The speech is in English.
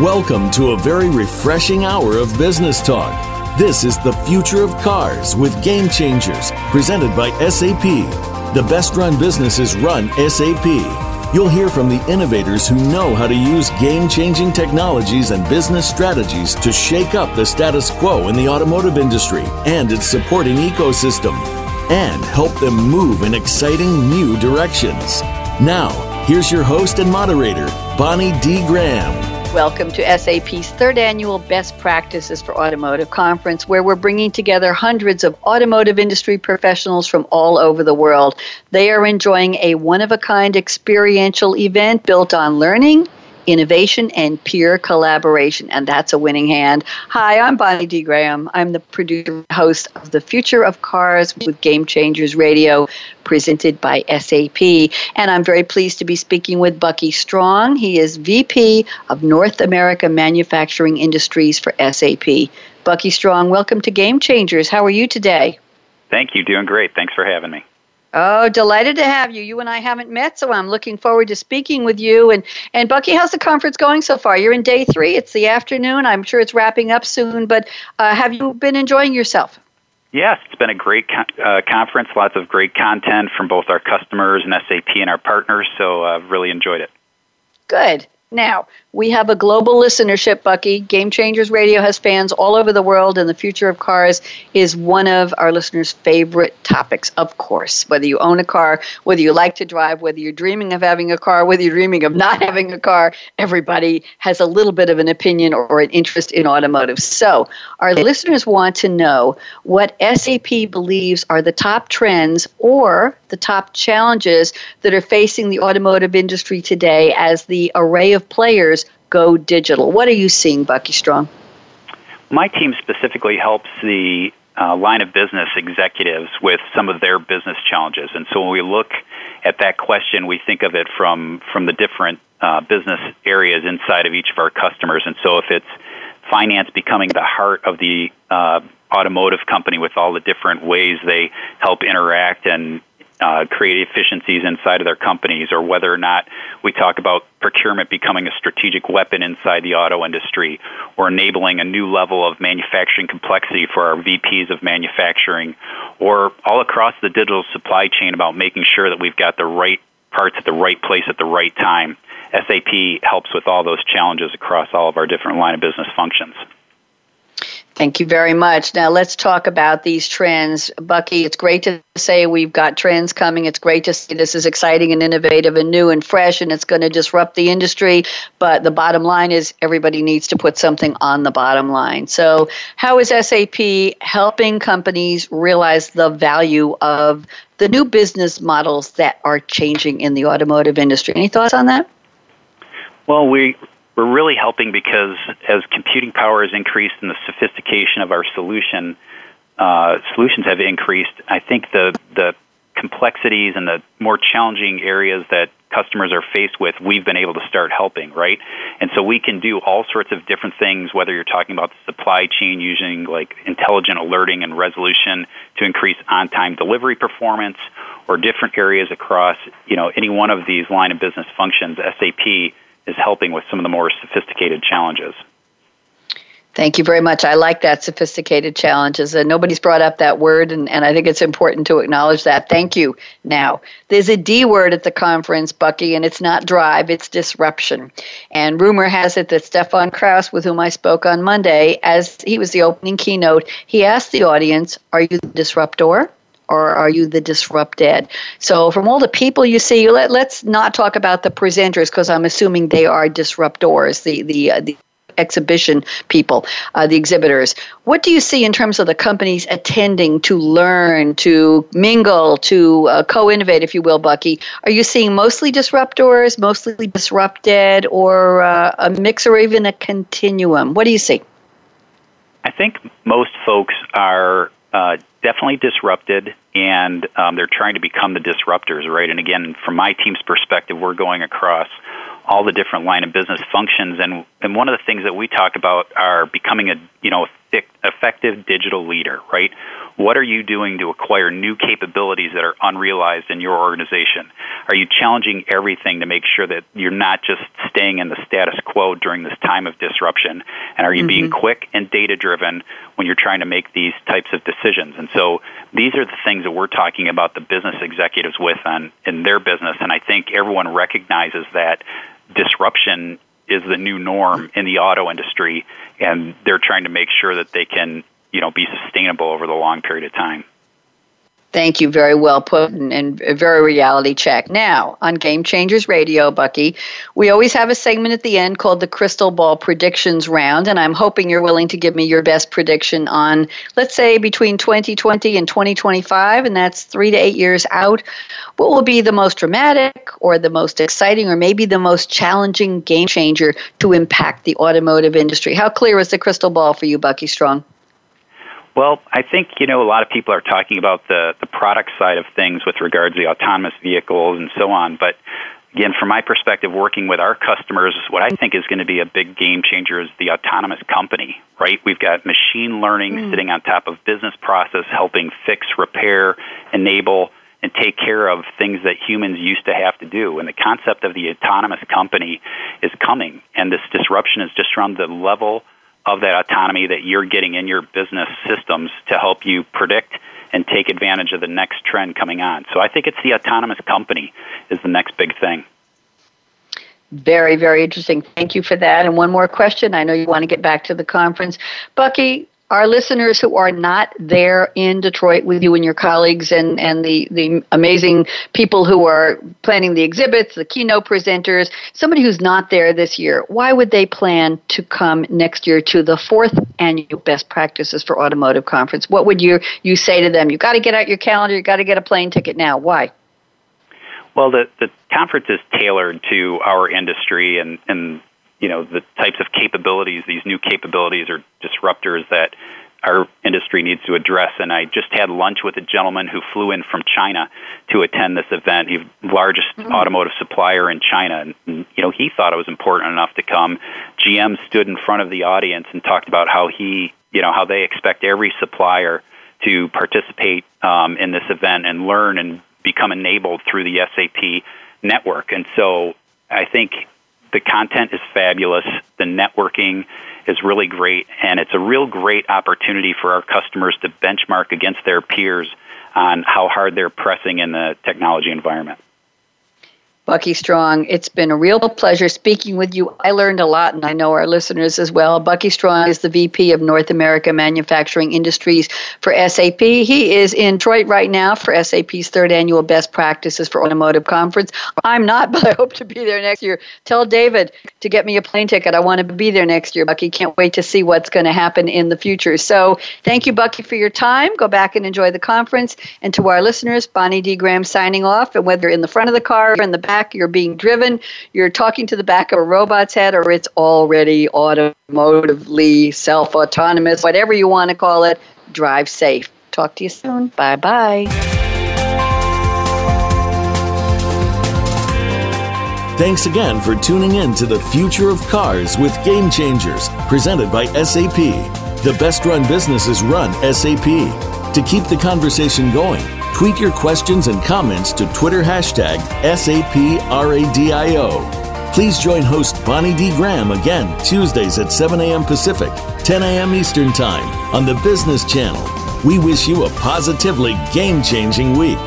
Welcome to a very refreshing hour of business talk. This is the future of cars with Game Changers, presented by SAP. The best run businesses run SAP. You'll hear from the innovators who know how to use game changing technologies and business strategies to shake up the status quo in the automotive industry and its supporting ecosystem, and help them move in exciting new directions. Now, here's your host and moderator, Bonnie D. Graham. Welcome to SAP's third annual Best Practices for Automotive Conference, where we're bringing together hundreds of automotive industry professionals from all over the world. They are enjoying a one of a kind experiential event built on learning innovation and peer collaboration, and that's a winning hand. Hi, I'm Bonnie D. Graham. I'm the producer host of The Future of Cars with Game Changers Radio, presented by SAP. And I'm very pleased to be speaking with Bucky Strong. He is VP of North America Manufacturing Industries for SAP. Bucky Strong, welcome to Game Changers. How are you today? Thank you. Doing great. Thanks for having me. Oh, delighted to have you. You and I haven't met, so I'm looking forward to speaking with you. And and Bucky, how's the conference going so far? You're in day three. It's the afternoon. I'm sure it's wrapping up soon. But uh, have you been enjoying yourself? Yes, it's been a great uh, conference. Lots of great content from both our customers and SAP and our partners. So I've uh, really enjoyed it. Good. Now, we have a global listenership, Bucky. Game Changers Radio has fans all over the world, and the future of cars is one of our listeners' favorite topics, of course. Whether you own a car, whether you like to drive, whether you're dreaming of having a car, whether you're dreaming of not having a car, everybody has a little bit of an opinion or an interest in automotive. So, our listeners want to know what SAP believes are the top trends or the top challenges that are facing the automotive industry today as the array of players go digital. What are you seeing, Bucky Strong? My team specifically helps the uh, line of business executives with some of their business challenges. And so when we look at that question, we think of it from, from the different uh, business areas inside of each of our customers. And so if it's finance becoming the heart of the uh, automotive company with all the different ways they help interact and uh, create efficiencies inside of their companies, or whether or not we talk about procurement becoming a strategic weapon inside the auto industry, or enabling a new level of manufacturing complexity for our VPs of manufacturing, or all across the digital supply chain about making sure that we've got the right parts at the right place at the right time. SAP helps with all those challenges across all of our different line of business functions. Thank you very much. Now let's talk about these trends. Bucky, it's great to say we've got trends coming. It's great to see this is exciting and innovative and new and fresh and it's going to disrupt the industry. But the bottom line is everybody needs to put something on the bottom line. So, how is SAP helping companies realize the value of the new business models that are changing in the automotive industry? Any thoughts on that? Well, we we're really helping because as computing power has increased and the sophistication of our solution uh, solutions have increased, I think the the complexities and the more challenging areas that customers are faced with, we've been able to start helping, right? And so we can do all sorts of different things, whether you're talking about the supply chain using like intelligent alerting and resolution to increase on-time delivery performance, or different areas across, you know, any one of these line of business functions. SAP is helping with some of the more sophisticated challenges. Thank you very much. I like that sophisticated challenges. Uh, nobody's brought up that word, and, and I think it's important to acknowledge that. Thank you. Now, there's a D word at the conference, Bucky, and it's not drive, it's disruption. And rumor has it that Stefan Krauss, with whom I spoke on Monday, as he was the opening keynote, he asked the audience, Are you the disruptor? Or are you the disrupted? So, from all the people you see, let, let's not talk about the presenters because I'm assuming they are disruptors, the the uh, the exhibition people, uh, the exhibitors. What do you see in terms of the companies attending to learn, to mingle, to uh, co innovate, if you will, Bucky? Are you seeing mostly disruptors, mostly disrupted, or uh, a mix or even a continuum? What do you see? I think most folks are uh, definitely disrupted, and um, they're trying to become the disruptors, right? And again, from my team's perspective, we're going across all the different line of business functions, and and one of the things that we talk about are becoming a you know effective digital leader, right? What are you doing to acquire new capabilities that are unrealized in your organization? Are you challenging everything to make sure that you're not just staying in the status quo during this time of disruption? And are you mm-hmm. being quick and data driven when you're trying to make these types of decisions? And so these are the things that we're talking about the business executives with on in their business. And I think everyone recognizes that disruption is the new norm in the auto industry, and they're trying to make sure that they can you know be sustainable over the long period of time. Thank you. Very well put and, and, very reality check. Now, on Game Changers Radio, Bucky, we always have a segment at the end called the Crystal Ball Predictions Round, and I'm hoping you're willing to give me your best prediction on, let's say, between 2020 and 2025, and that's three to eight years out. What will be the most dramatic or the most exciting or maybe the most challenging game changer to impact the automotive industry? How clear is the crystal ball for you, Bucky Strong? Well, I think you know a lot of people are talking about the the product side of things with regards to the autonomous vehicles and so on, but again, from my perspective, working with our customers, what I think is going to be a big game changer is the autonomous company, right? We've got machine learning mm. sitting on top of business process, helping fix, repair, enable, and take care of things that humans used to have to do. And the concept of the autonomous company is coming, and this disruption is just around the level of that autonomy that you're getting in your business systems to help you predict and take advantage of the next trend coming on. So I think it's the autonomous company is the next big thing. Very, very interesting. Thank you for that. And one more question. I know you want to get back to the conference. Bucky, our listeners who are not there in Detroit with you and your colleagues and, and the, the amazing people who are planning the exhibits, the keynote presenters, somebody who's not there this year, why would they plan to come next year to the fourth annual Best Practices for Automotive Conference? What would you, you say to them? You've got to get out your calendar, you've got to get a plane ticket now. Why? Well, the, the conference is tailored to our industry and, and you know the types of capabilities, these new capabilities or disruptors that our industry needs to address. And I just had lunch with a gentleman who flew in from China to attend this event. He's the largest mm-hmm. automotive supplier in China. And, you know, he thought it was important enough to come. GM stood in front of the audience and talked about how he, you know, how they expect every supplier to participate um, in this event and learn and become enabled through the SAP network. And so I think the content is fabulous. The networking is really great, and it's a real great opportunity for our customers to benchmark against their peers on how hard they're pressing in the technology environment. Bucky Strong, it's been a real pleasure speaking with you. I learned a lot, and I know our listeners as well. Bucky Strong is the VP of North America Manufacturing Industries for SAP. He is in Detroit right now for SAP's third annual Best Practices for Automotive Conference. I'm not, but I hope to be there next year. Tell David to get me a plane ticket. I want to be there next year, Bucky. Can't wait to see what's going to happen in the future. So thank you, Bucky, for your time. Go back and enjoy the conference. And to our listeners, Bonnie D. Graham signing off. And whether in the front of the car or in the back, you're being driven, you're talking to the back of a robot's head, or it's already automotively self autonomous, whatever you want to call it. Drive safe. Talk to you soon. Bye bye. Thanks again for tuning in to the Future of Cars with Game Changers, presented by SAP. The best run businesses run SAP. To keep the conversation going, Tweet your questions and comments to Twitter hashtag SAPRADIO. Please join host Bonnie D. Graham again Tuesdays at 7 a.m. Pacific, 10 a.m. Eastern Time on the Business Channel. We wish you a positively game changing week.